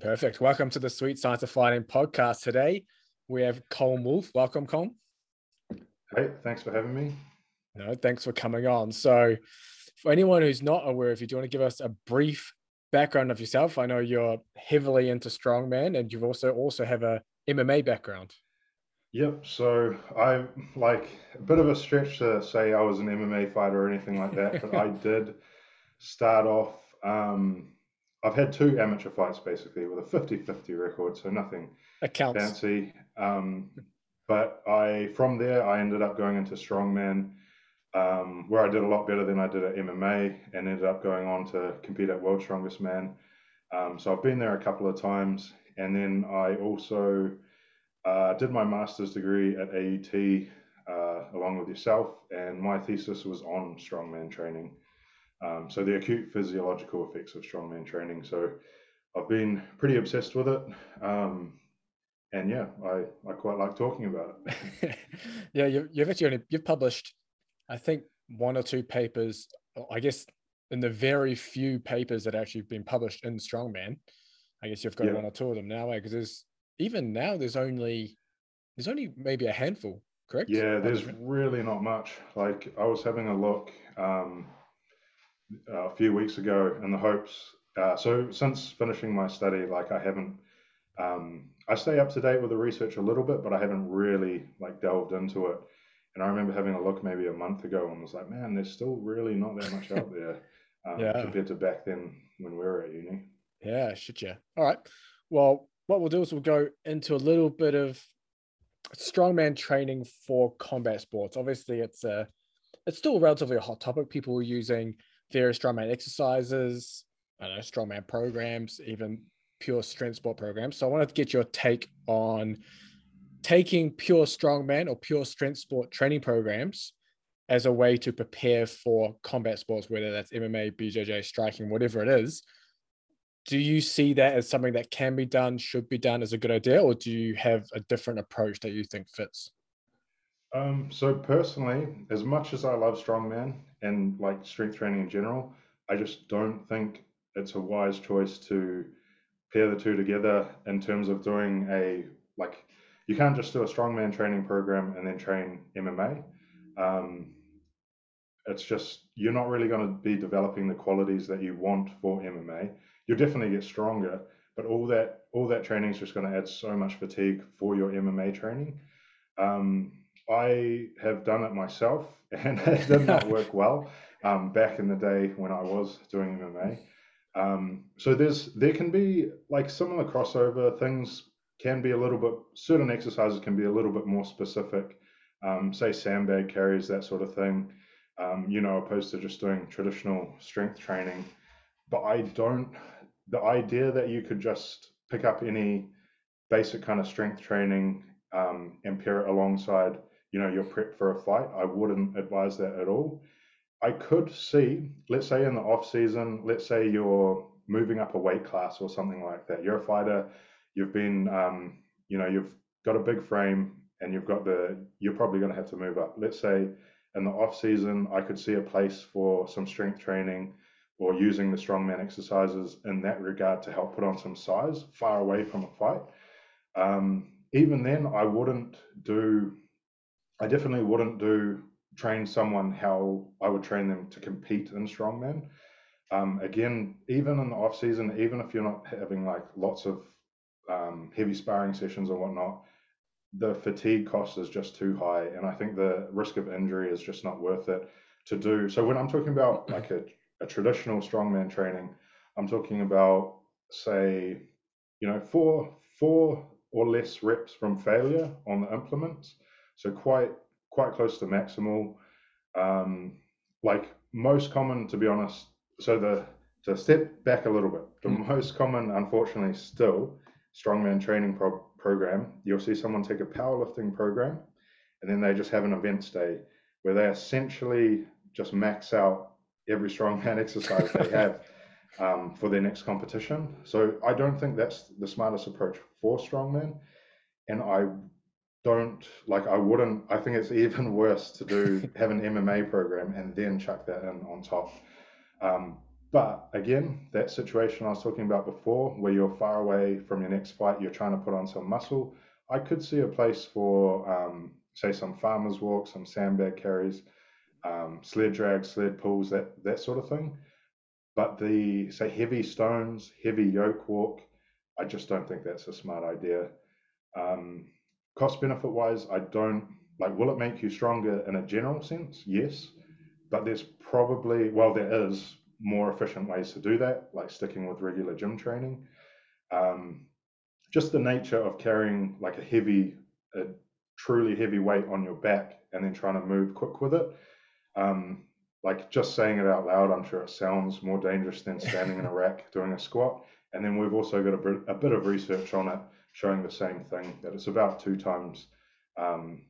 Perfect. Welcome to the Sweet Science of Fighting podcast. Today we have Colm Woulfe. Welcome, Colm. Hey, thanks for having me. No, thanks for coming on. So, for anyone who's not aware of you, do you want to give us a brief background of yourself? I know you're heavily into strongman, and you've also also have a MMA background. Yep. So I like a bit of a stretch to say I was an MMA fighter or anything like that, but I did start off. Um, I've had two amateur fights basically with a 50-50 record, so nothing fancy. Um, but I from there I ended up going into strongman, um, where I did a lot better than I did at MMA, and ended up going on to compete at World Strongest Man. Um, so I've been there a couple of times, and then I also uh, did my master's degree at AUT uh, along with yourself, and my thesis was on strongman training. Um, so the acute physiological effects of strongman training. So I've been pretty obsessed with it. Um, and yeah, I, I quite like talking about it. yeah, you, you've actually only, you've published, I think, one or two papers. I guess in the very few papers that actually been published in Strongman. I guess you've got yeah. one or two of them now, because eh? there's even now there's only there's only maybe a handful, correct? Yeah, there's really not much. Like I was having a look um, a few weeks ago in the hopes. Uh, so since finishing my study, like I haven't um, I stay up to date with the research a little bit, but I haven't really like delved into it. And I remember having a look maybe a month ago and was like, man, there's still really not that much out there um, yeah. compared to back then when we were at uni. Yeah, shit, yeah. All right. Well, what we'll do is we'll go into a little bit of strongman training for combat sports. Obviously, it's a it's still relatively a hot topic. People are using various strongman exercises, I know strongman programs, even pure strength sport programs. So I wanted to get your take on taking pure strongman or pure strength sport training programs as a way to prepare for combat sports, whether that's MMA, BJJ, striking, whatever it is. Do you see that as something that can be done, should be done as a good idea, or do you have a different approach that you think fits? Um, so personally, as much as I love strongman and like strength training in general, I just don't think it's a wise choice to pair the two together in terms of doing a like you can't just do a strongman training program and then train MMA. Um, it's just you're not really going to be developing the qualities that you want for MMA. You'll definitely get stronger, but all that all that training is just going to add so much fatigue for your MMA training. Um, I have done it myself, and it did not work well um, back in the day when I was doing MMA. Um, so there's there can be like similar crossover things can be a little bit certain exercises can be a little bit more specific. Um, say sandbag carries that sort of thing. Um, you know, opposed to just doing traditional strength training. But I don't. The idea that you could just pick up any basic kind of strength training um, and pair it alongside, you know, your prep for a fight, I wouldn't advise that at all. I could see, let's say in the off season, let's say you're moving up a weight class or something like that. You're a fighter, you've been, um, you know, you've got a big frame and you've got the, you're probably going to have to move up. Let's say in the off season, I could see a place for some strength training or using the strongman exercises in that regard to help put on some size far away from a fight. Um, even then, I wouldn't do, I definitely wouldn't do train someone how I would train them to compete in strongman. Um, again, even in the off season, even if you're not having like lots of um, heavy sparring sessions or whatnot, the fatigue cost is just too high, and I think the risk of injury is just not worth it to do. So when I'm talking about like a, a traditional strongman training, I'm talking about say, you know, four four or less reps from failure on the implements. So quite quite close to maximal. Um, like most common, to be honest. So the to step back a little bit, the mm. most common, unfortunately, still strongman training pro- program. You'll see someone take a powerlifting program, and then they just have an events day where they essentially just max out every strongman exercise they have um, for their next competition. So I don't think that's the smartest approach for strongman, and I don't like I wouldn't I think it's even worse to do have an MMA program and then chuck that in on top. Um, but again, that situation I was talking about before, where you're far away from your next fight, you're trying to put on some muscle. I could see a place for, um, say, some farmers walk, some sandbag carries, um, sled drag, sled pulls, that that sort of thing. But the say heavy stones, heavy yoke walk, I just don't think that's a smart idea. Um, cost benefit wise, I don't like. Will it make you stronger in a general sense? Yes, but there's probably well, there is more efficient ways to do that, like sticking with regular gym training. Um, just the nature of carrying like a heavy, a truly heavy weight on your back and then trying to move quick with it. Um, like just saying it out loud, I'm sure it sounds more dangerous than standing in a rack doing a squat. And then we've also got a a bit of research on it showing the same thing that it's about two times, um,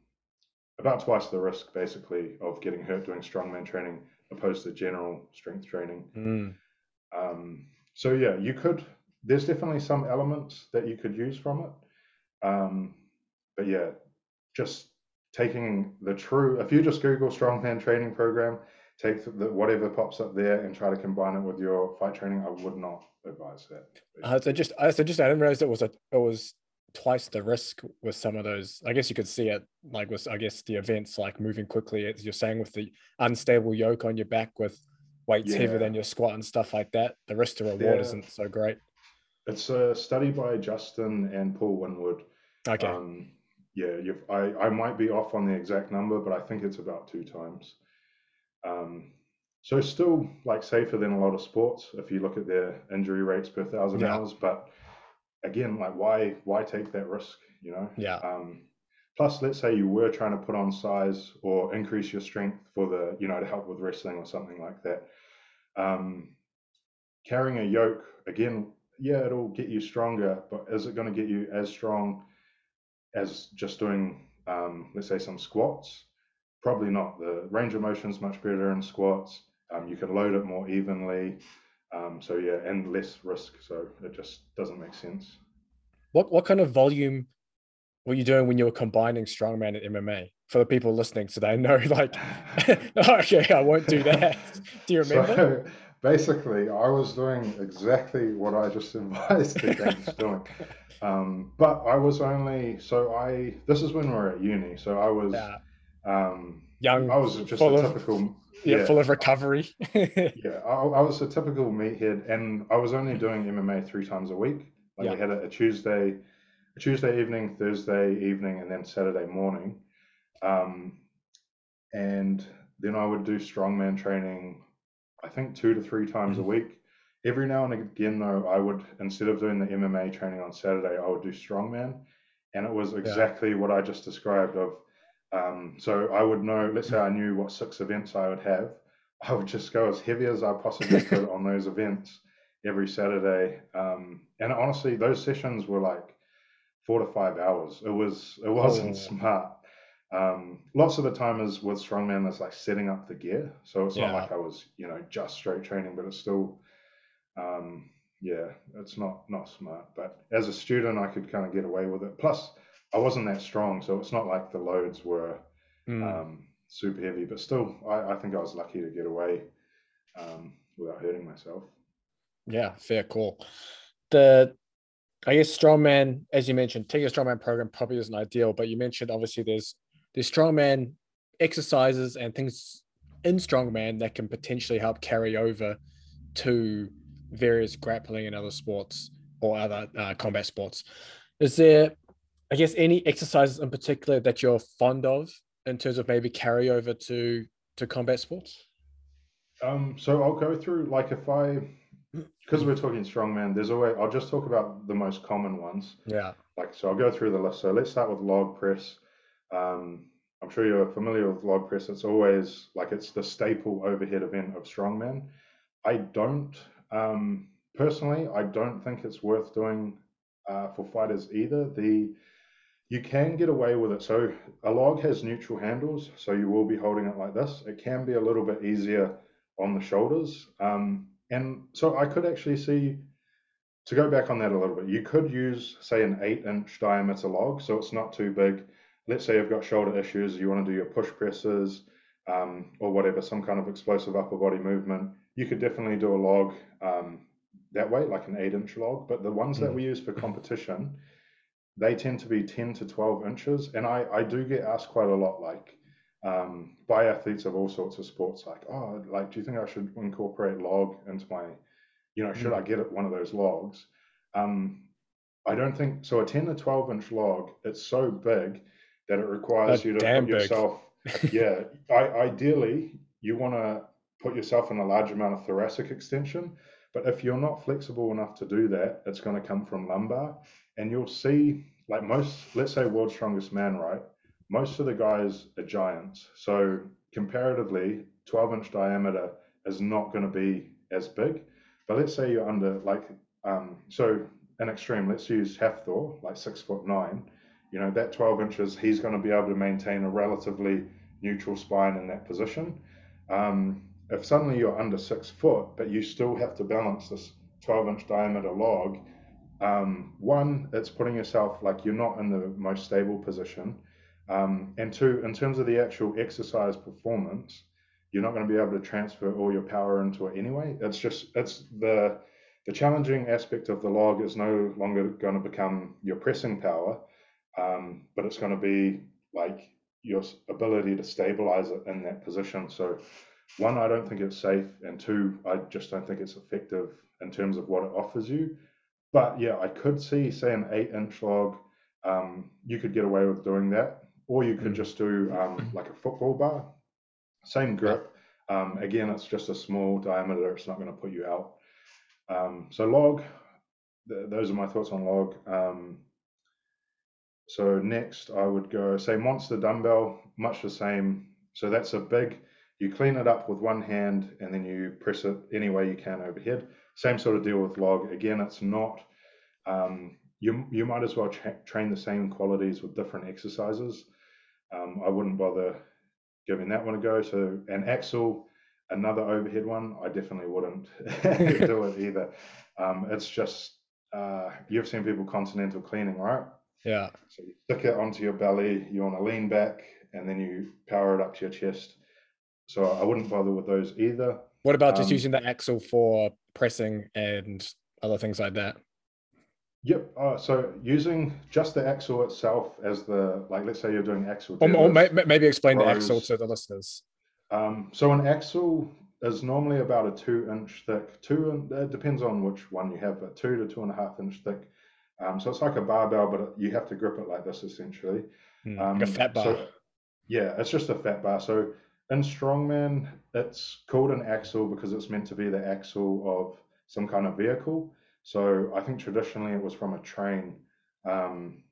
about twice the risk basically of getting hurt doing strongman training opposed to general strength training. Mm. Um, so yeah, you could. There's definitely some elements that you could use from it, um, but yeah, just taking the true. If you just Google strongman training program, take the, whatever pops up there and try to combine it with your fight training. I would not advise that. Uh, so just, I so just I didn't realize it was a it was twice the risk with some of those. I guess you could see it like with I guess the events like moving quickly, as you're saying, with the unstable yoke on your back with weights yeah. heavier than your squat and stuff like that. The risk to reward yeah. isn't so great. It's a study by Justin and Paul Winwood. Okay. Um, yeah, I, I might be off on the exact number, but I think it's about two times. Um, so still like safer than a lot of sports if you look at their injury rates per thousand yeah. hours, but again, like why why take that risk? You know. Yeah. Um, plus, let's say you were trying to put on size or increase your strength for the you know to help with wrestling or something like that. Um, carrying a yoke again, yeah, it'll get you stronger, but is it going to get you as strong as just doing, um, let's say, some squats? Probably not. The range of motion is much better in squats. Um, you can load it more evenly. Um, so yeah, and less risk. So it just doesn't make sense. What what kind of volume were you doing when you were combining strongman and MMA? For the people listening, so they know, like, okay, I won't do that. Do you remember? So, basically, I was doing exactly what I just advised the guys doing. Um, but I was only so I. This is when we were at uni, so I was yeah. Um, young. I was just a typical yeah, yeah, full of recovery. yeah, I, I, was a typical meathead, and I was only doing MMA three times a week. Like yeah. we had a, a, Tuesday, a Tuesday evening, Thursday evening, and then Saturday morning. Um, and then I would do strongman training. I think two to three times mm-hmm. a week. Every now and again, though, I would instead of doing the MMA training on Saturday, I would do strongman, and it was exactly yeah. what I just described of um, so I would know, let's say I knew what six events I would have, I would just go as heavy as I possibly could on those events every Saturday. Um, and honestly, those sessions were like four to five hours. It was it wasn't oh. smart. Um, lots of the time is with strongman is like setting up the gear, so it's yeah. not like I was you know just straight training, but it's still um, yeah, it's not not smart. But as a student, I could kind of get away with it. Plus, I wasn't that strong, so it's not like the loads were mm. um, super heavy. But still, I, I, think I was lucky to get away um, without hurting myself. Yeah, fair call. The I guess strongman, as you mentioned, taking a strongman program probably isn't ideal, but you mentioned obviously there's there's strongman exercises and things in strongman that can potentially help carry over to various grappling and other sports or other uh, combat sports. Is there I guess any exercises in particular that you're fond of in terms of maybe carry over to to combat sports? Um, so I'll go through like if I because we're talking strongman, there's always I'll just talk about the most common ones. Yeah. Like so I'll go through the list. So let's start with log press. Um, I'm sure you're familiar with log press. It's always like it's the staple overhead event of strongman. I don't um, personally, I don't think it's worth doing uh, for fighters either. The you can get away with it. So a log has neutral handles, so you will be holding it like this. It can be a little bit easier on the shoulders. Um, and so I could actually see, to go back on that a little bit, you could use, say, an eight inch diameter log, so it's not too big. Let's say you've got shoulder issues, you want to do your push presses um, or whatever, some kind of explosive upper body movement, you could definitely do a log um, that way, like an eight inch log. But the ones that Mm. we use for competition, they tend to be 10 to 12 inches. And I, I do get asked quite a lot, like um, by athletes of all sorts of sports, like, oh, like, do you think I should incorporate log into my, you know, should Mm. I get one of those logs? Um, I don't think so. A 10 to 12 inch log, it's so big that it requires They're you to put yourself, yeah, I, ideally, you want to put yourself in a large amount of thoracic extension. But if you're not flexible enough to do that, it's going to come from lumbar. And you'll see, like most, let's say, world's strongest man, right? Most of the guys are giants. So comparatively, 12 inch diameter is not going to be as big. But let's say you're under, like, um, so an extreme, let's use Hafthor, like six foot nine. You know, that 12 inches, he's going to be able to maintain a relatively neutral spine in that position. Um, if suddenly you're under six foot, but you still have to balance this 12 inch diameter log, um, one, it's putting yourself like you're not in the most stable position. Um, and two, in terms of the actual exercise performance, you're not going to be able to transfer all your power into it anyway. It's just, it's the, the challenging aspect of the log is no longer going to become your pressing power, um, but it's going to be like your ability to stabilize it in that position. So, one, I don't think it's safe, and two, I just don't think it's effective in terms of what it offers you. But yeah, I could see, say, an eight inch log, um, you could get away with doing that, or you could Mm. just do um, like a football bar, same grip. Um, again, it's just a small diameter, it's not going to put you out. Um, so, log, th- those are my thoughts on log. Um, so next, I would go say monster dumbbell, much the same. So that's a big. You clean it up with one hand and then you press it any way you can overhead. Same sort of deal with log. Again, it's not. Um, you you might as well tra- train the same qualities with different exercises. Um, I wouldn't bother giving that one a go. So an axle, another overhead one, I definitely wouldn't do it either. Um, it's just uh, you've seen people continental cleaning, right? Yeah. So you stick it onto your belly, you want to lean back, and then you power it up to your chest. So I wouldn't bother with those either. What about just Um, using the axle for pressing and other things like that? Yep. Uh, so using just the axle itself as the like, let's say you're doing axle. Or, or may, maybe explain the axle to the listeners. Um, so an axle is normally about a two inch thick, two, and it depends on which one you have, but two to two and a half inch thick. Um, so it's like a barbell, but you have to grip it like this essentially. Hmm, Um, like a fat bar. so- yeah, it's just a fat bar. So in strongman, it's called an axle because it's meant to be the axle of some kind of vehicle. So I think traditionally it was from a train. Um,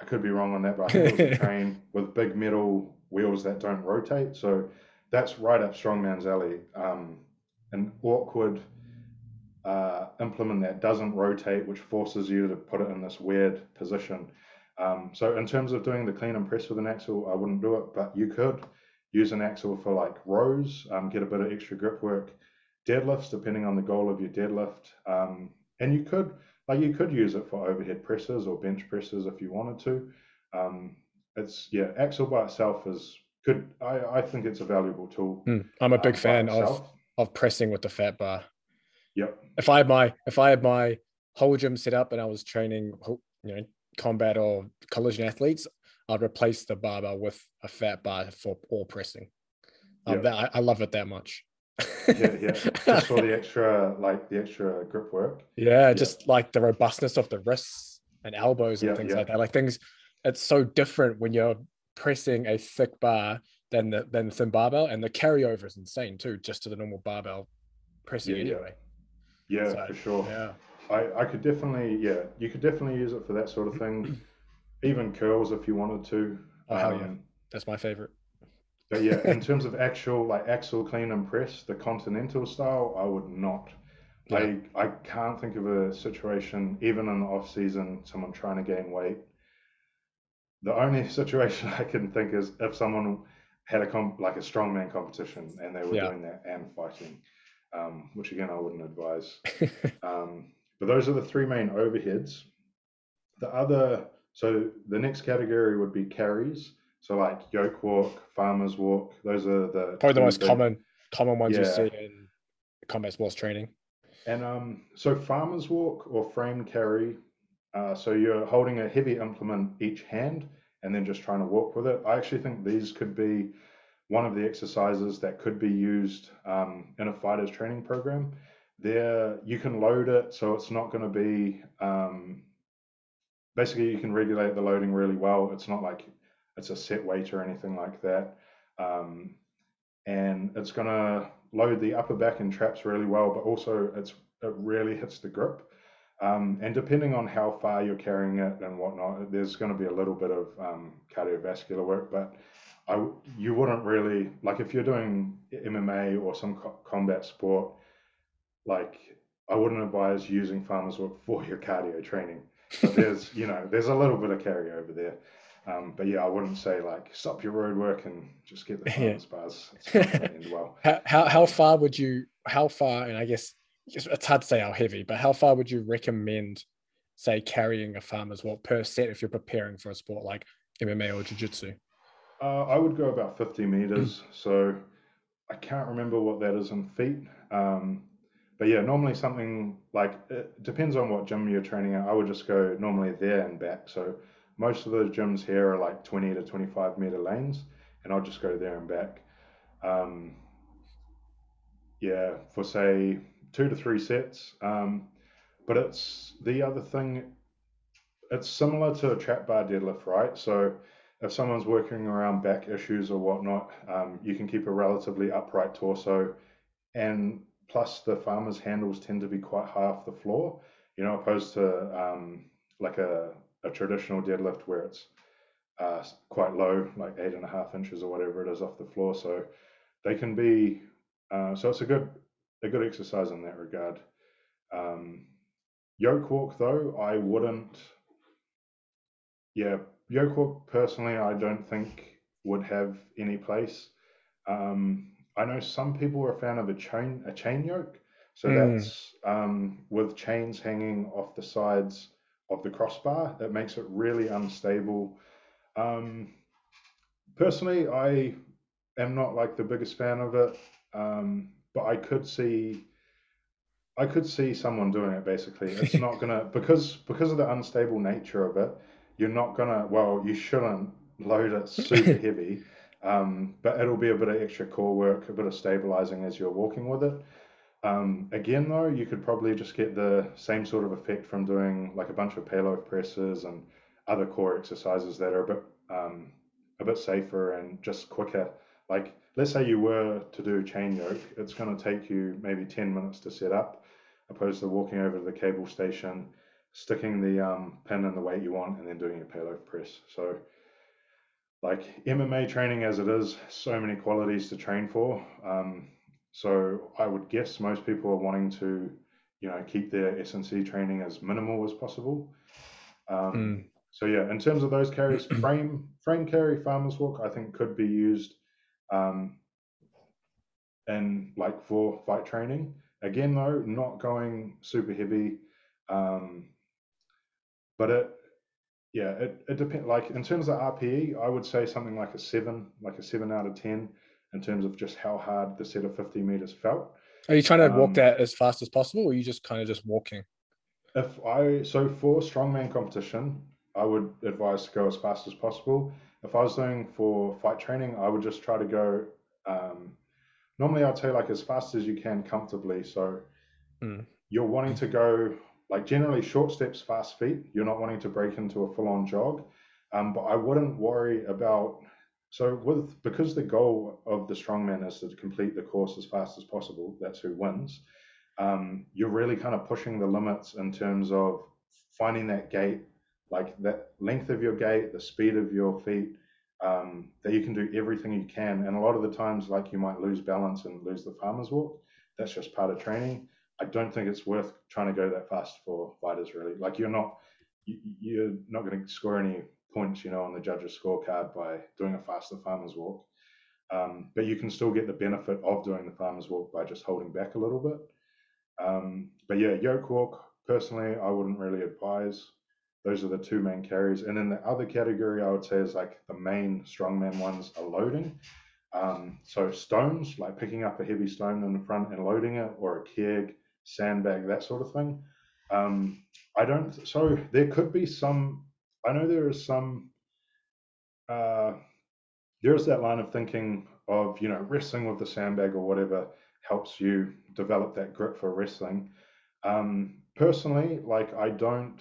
I could be wrong on that, but I think it was a train with big metal wheels that don't rotate. So that's right up strongman's alley. Um, an awkward uh, implement that doesn't rotate, which forces you to put it in this weird position. Um, so in terms of doing the clean and press with an axle, I wouldn't do it, but you could use an axle for like rows, um, get a bit of extra grip work, deadlifts, depending on the goal of your deadlift. Um, and you could like you could use it for overhead presses or bench presses if you wanted to. Um, it's yeah, axle by itself is good. I, I think it's a valuable tool. Hmm, I'm a um, big fan of of pressing with the fat bar. Yep. If I had my if I had my whole gym set up and I was training, you know, combat or collision athletes, I'd replace the barbell with a fat bar for all pressing. Um, Yeah. that, I, I love it that much. Yeah, yeah. Just for the extra like the extra grip work. yeah, just like the robustness of the wrists and elbows and Yeah, things like that. Like things, it's so different when you're pressing a thick bar than the than the thin barbell, and the carryover is insane too, just to the normal barbell pressing anyway. Yeah, So, for sure. Yeah. I, I could definitely, yeah, you could definitely use it for that sort of thing. Even curls if you wanted to. Oh, hell yeah. Um, That's my favorite. But yeah, in terms of actual like axle clean and press, the continental style, I would not. I I can't think of a situation, even in the off season, someone trying to gain weight. The only situation I can think is if someone had a comp like a strongman competition and they were Yeah. doing that and fighting, um, which again I wouldn't advise. Um, but those are the three main overheads. The other, so the next category would be carries. So like yoke walk, farmer's walk. Those are the Probably the most big- common, common ones yeah. you see in combat sports training. And um, so farmer's walk or frame carry. Uh, so you're holding a heavy implement each hand and then just trying to walk with it. I actually think these could be one of the exercises that could be used um, in a fighter's training program. There, you can load it so it's not going to be. Um, basically, you can regulate the loading really well. It's not like it's a set weight or anything like that. Um, and it's going to load the upper back and traps really well, but also it's it really hits the grip. Um, and depending on how far you're carrying it and whatnot, there's going to be a little bit of um, cardiovascular work, but I, you wouldn't really like if you're doing MMA or some co- combat sport, like I wouldn't advise using farmers walk for your cardio training. But there's you know there's a little bit of carryover there. Um, but yeah, I wouldn't say like stop your road work and just get the farmers yeah. bars. well. How, how how far would you? How far? And I guess it's hard to say how heavy, but how far would you recommend, say, carrying a farmer's walk per set if you're preparing for a sport like MMA or jiu-jitsu? Uh, I would go about 50 meters. so I can't remember what that is in feet. Um, but yeah, normally something like it depends on what gym you're training at. I would just go normally there and back. So most of the gyms here are like 20 to 25 meter lanes, and I'll just go there and back. Um, yeah, for say two to three sets. Um, but it's the other thing, it's similar to a trap bar deadlift, right? So if someone's working around back issues or whatnot, um, you can keep a relatively upright torso. And plus, the farmer's handles tend to be quite high off the floor, you know, opposed to um, like a, a traditional deadlift where it's uh, quite low, like eight and a half inches or whatever it is off the floor. So they can be, uh, so it's a good a good exercise in that regard. Um, yoke walk though, I wouldn't. Yeah, yoke walk personally, I don't think would have any place. Um, I know some people are a fan of a chain a chain yoke, so mm. that's um, with chains hanging off the sides of the crossbar. That makes it really unstable. Um, personally, I am not like the biggest fan of it. Um, but I could see I could see someone doing it basically. It's not gonna because because of the unstable nature of it, you're not gonna well, you shouldn't load it super heavy. Um, but it'll be a bit of extra core work, a bit of stabilizing as you're walking with it. Um, again, though, you could probably just get the same sort of effect from doing like a bunch of Pallof presses and other core exercises that are a bit um, a bit safer and just quicker. Like let's say you were to do chain yoke, it's going to take you maybe 10 minutes to set up, opposed to walking over to the cable station, sticking the um, pin in the weight you want, and then doing your Pallof press. So, like MMA training as it is, so many qualities to train for. Um, so I would guess most people are wanting to, you know, keep their S&C training as minimal as possible. Um, mm. So yeah, in terms of those carries, frame frame carry, farmers walk, I think could be used um, and like for fight training. Again, though, not going super heavy. Um, but it, yeah, it, it depends. Like in terms of RPE, I would say something like a seven, like a seven out of 10 in terms of just how hard the set of 50 meters felt. Are you trying to um, walk that as fast as possible or are you just kind of just walking? If I, so for strongman competition, I would advise to go as fast as possible if I was doing for fight training, I would just try to go. Um, normally, I'd say like as fast as you can comfortably. So mm. you're wanting to go like generally short steps, fast feet. You're not wanting to break into a full-on jog. Um, but I wouldn't worry about. So with because the goal of the strongman is to complete the course as fast as possible. That's who wins. Um, you're really kind of pushing the limits in terms of finding that gait like that length of your gait, the speed of your feet, um, that you can do everything you can. And a lot of the times, like you might lose balance and lose the farmer's walk. That's just part of training. I don't think it's worth trying to go that fast for fighters. Really, like you're not you're not going to score any points, you know, on the judges' scorecard by doing a faster farmer's walk. Um, but you can still get the benefit of doing the farmer's walk by just holding back a little bit. Um, but yeah, yoke walk personally, I wouldn't really advise those are the two main carries. And then the other category I would say is like the main strongman ones are loading. Um, so stones, like picking up a heavy stone in the front and loading it, or a keg, sandbag, that sort of thing. Um, I don't. So there could be some. I know there is some. Uh, there is that line of thinking of you know wrestling with the sandbag or whatever helps you develop that grip for wrestling. Um, personally, like I don't.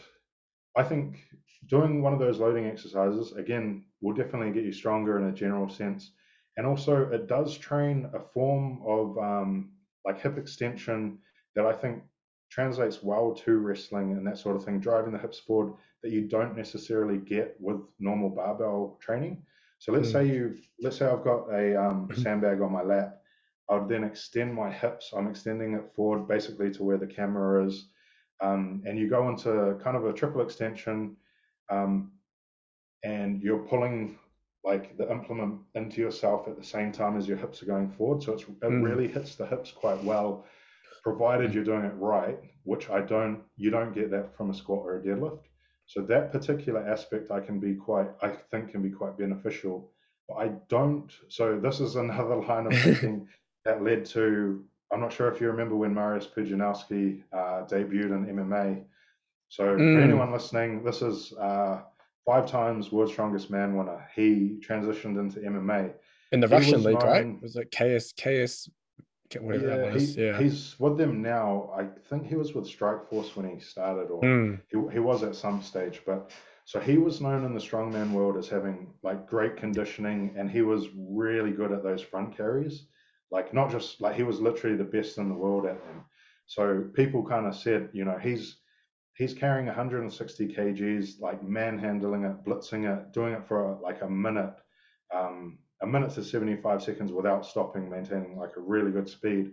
I think doing one of those loading exercises again will definitely get you stronger in a general sense and also it does train a form of um, like hip extension that I think translates well to wrestling and that sort of thing, driving the hips forward that you don't necessarily get with normal barbell training. So let's mm. say you let's say I've got a um, mm-hmm. sandbag on my lap. I would then extend my hips. I'm extending it forward basically to where the camera is, um, and you go into kind of a triple extension, um, and you're pulling like the implement into yourself at the same time as your hips are going forward. So it's, it mm. really hits the hips quite well, provided you're doing it right, which I don't, you don't get that from a squat or a deadlift. So that particular aspect I can be quite, I think can be quite beneficial. But I don't, so this is another line of thinking that led to, I'm not sure if you remember when Marius Pudzianowski uh, debuted in MMA. So mm. for anyone listening, this is, uh, five times world's strongest man winner. He transitioned into MMA in the he Russian league, known, right? Was it KS KS? Whatever yeah, that was. He, yeah, he's with them now. I think he was with Strikeforce when he started, or mm. he he was at some stage. But so he was known in the strongman world as having like great conditioning, and he was really good at those front carries. Like not just like he was literally the best in the world at them. So people kind of said, you know, he's he's carrying 160 kgs, like manhandling it, blitzing it, doing it for a, like a minute, um, a minute to 75 seconds without stopping, maintaining like a really good speed.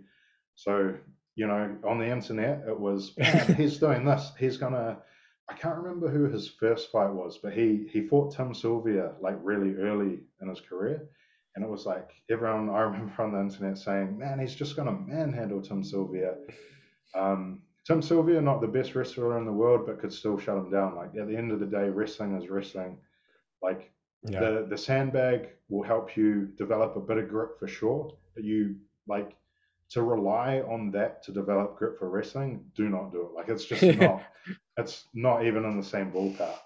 So, you know, on the internet, it was, he's doing this. He's gonna, I can't remember who his first fight was, but he he fought Tim Sylvia like really early in his career. And it was like everyone I remember on the internet saying, Man, he's just gonna manhandle Tim Sylvia. Um, Tim Sylvia, not the best wrestler in the world, but could still shut him down. Like at the end of the day, wrestling is wrestling. Like yeah. the the sandbag will help you develop a bit of grip for sure, but you like to rely on that to develop grip for wrestling. Do not do it. Like it's just not. It's not even in the same ballpark.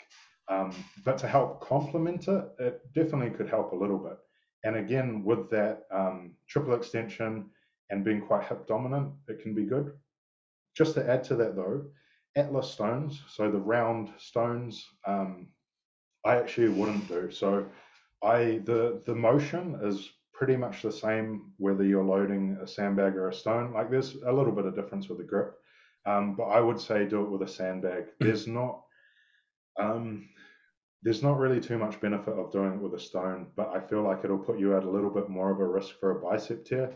Um, but to help complement it, it definitely could help a little bit. And again, with that um, triple extension and being quite hip dominant, it can be good. Just to add to that though, Atlas stones, so the round stones, um, I actually wouldn't do. So I the the motion is pretty much the same whether you're loading a sandbag or a stone. Like there's a little bit of difference with the grip, um, but I would say do it with a sandbag. There's not um, there's not really too much benefit of doing it with a stone, but I feel like it'll put you at a little bit more of a risk for a bicep tear,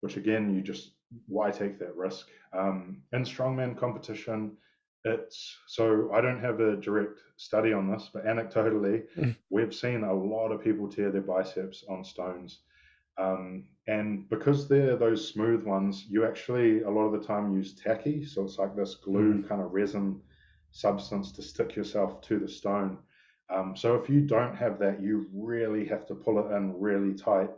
which again you just why take that risk? Um, in strongman competition, it's so I don't have a direct study on this, but anecdotally, mm. we've seen a lot of people tear their biceps on stones. Um, and because they're those smooth ones, you actually a lot of the time use tacky. So it's like this glue mm. kind of resin substance to stick yourself to the stone. Um, so if you don't have that, you really have to pull it in really tight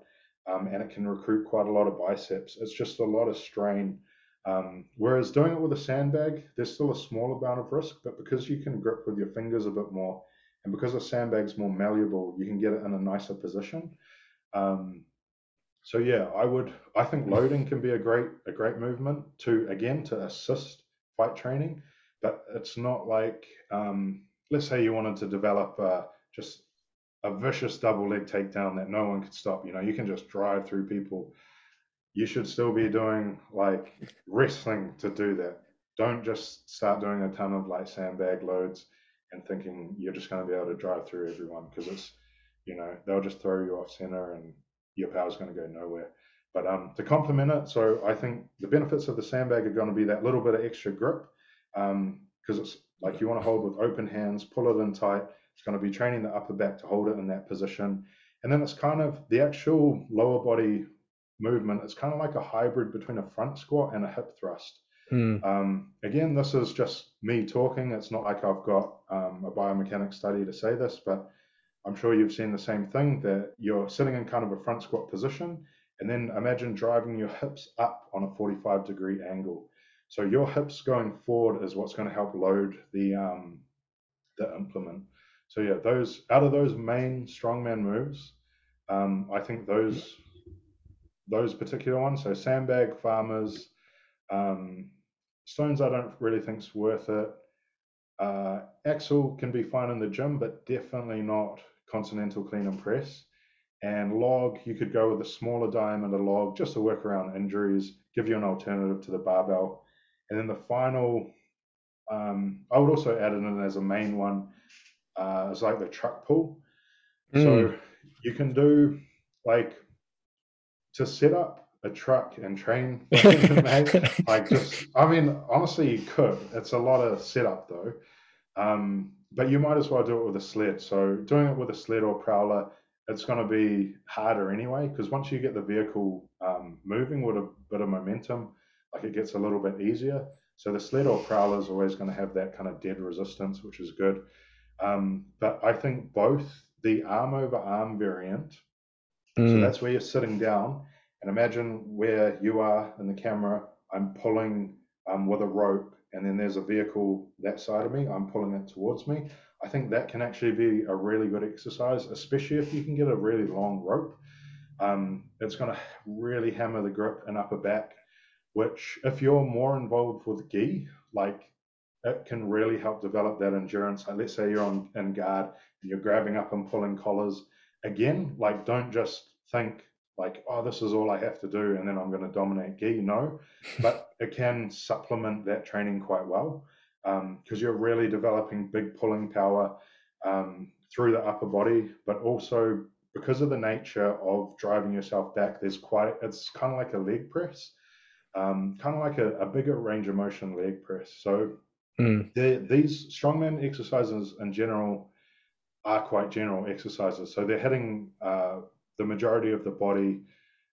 um, and it can recruit quite a lot of biceps. It's just a lot of strain. Um, whereas doing it with a sandbag, there's still a small amount of risk, but because you can grip with your fingers a bit more, and because a sandbag's more malleable, you can get it in a nicer position. Um, so yeah, I would. I think loading can be a great a great movement to again to assist fight training, but it's not like um, let's say you wanted to develop uh, just a vicious double leg takedown that no one could stop. You know, you can just drive through people. You should still be doing like wrestling to do that. Don't just start doing a ton of like sandbag loads and thinking you're just going to be able to drive through everyone because it's, you know, they'll just throw you off center and your power's going to go nowhere. But um, to complement it, so I think the benefits of the sandbag are going to be that little bit of extra grip Um, because um, it's like you want to hold with open hands, pull it in tight it's going to be training the upper back to hold it in that position. And then it's kind of the actual lower body movement. It's kind of like a hybrid between a front squat and a hip thrust. Hmm. Um, again, this is just me talking. It's not like I've got um, a biomechanics study to say this, but I'm sure you've seen the same thing that you're sitting in kind of a front squat position, and then imagine driving your hips up on a 45 degree angle. So your hips going forward is what's going to help load the um, the implement. So yeah, those out of those main strongman moves, um, I think those those particular ones. So sandbag farmers, um, stones. I don't really think is worth it. Uh, axle can be fine in the gym, but definitely not continental clean and press. And log, you could go with a smaller diameter log just to work around injuries, give you an alternative to the barbell. And then the final, um, I would also add it in as a main one, uh, is like the truck pull. Mm. So you can do like to set up a truck and train like just i mean honestly you could. It's a lot of setup though. Um, but you might as well do it with a sled. So doing it with a sled or prowler it's going to be harder anyway because once you get the vehicle um, moving with a bit of momentum like it gets a little bit easier. So the sled or prowler is always going to have that kind of dead resistance which is good. Um, but i think both the arm over arm variant mm. so that's where you're sitting down and imagine where you are in the camera. I'm pulling um, with a rope, and then there's a vehicle that side of me. I'm pulling it towards me. I think that can actually be a really good exercise, especially if you can get a really long rope. Um, it's going to really hammer the grip and upper back, which, if you're more involved with gi, like it can really help develop that endurance. Like let's say you're on in guard and you're grabbing up and pulling collars. Again, like don't just think like, oh, this is all I have to do, and then I'm going to dominate gi. No, but it can supplement that training quite well because um, you're really developing big pulling power um, through the upper body, but also because of the nature of driving yourself back, there's quite it's kind of like a leg press, um, kind of like a, a, bigger range of motion leg press. So mm. these strongman exercises in general are quite general exercises. So they're hitting uh, the majority of the body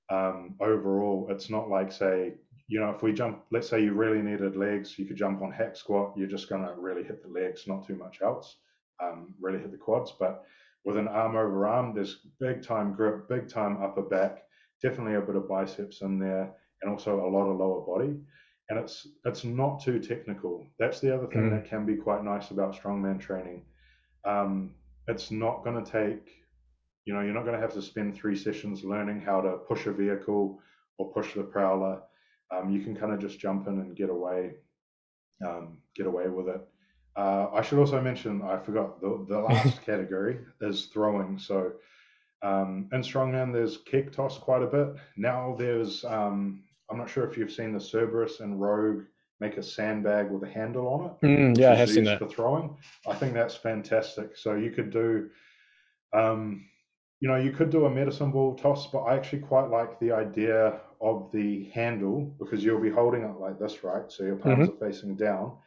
um, overall. It's not like, say, you know, if we jump, let's say you really needed legs, you could jump on hack squat. You're just going to really hit the legs, not too much else. Um, really hit the quads. But with an arm over arm, there's big time grip, big time upper back, definitely a bit of biceps in there, and also a lot of lower body. And it's it's not too technical. That's the other thing mm. that can be quite nice about strongman training. Um, it's not going to take you know, you're not going to have to spend three sessions learning how to push a vehicle or push the prowler. Um, you can kind of just jump in and get away, um, get away with it. Uh, I should also mention, I forgot the, the last category is throwing. So um, in strongman, there's keg toss quite a bit. Now there's, um, I'm not sure if you've seen the Cerberus and Rogue make a sandbag with a handle on it. Mm, yeah, I have seen that for throwing. I think that's fantastic. So you could do um, you know, you could do a medicine ball toss, but I actually quite like the idea of the handle because you'll be holding it like this, right? So your palms mm-hmm. are facing down,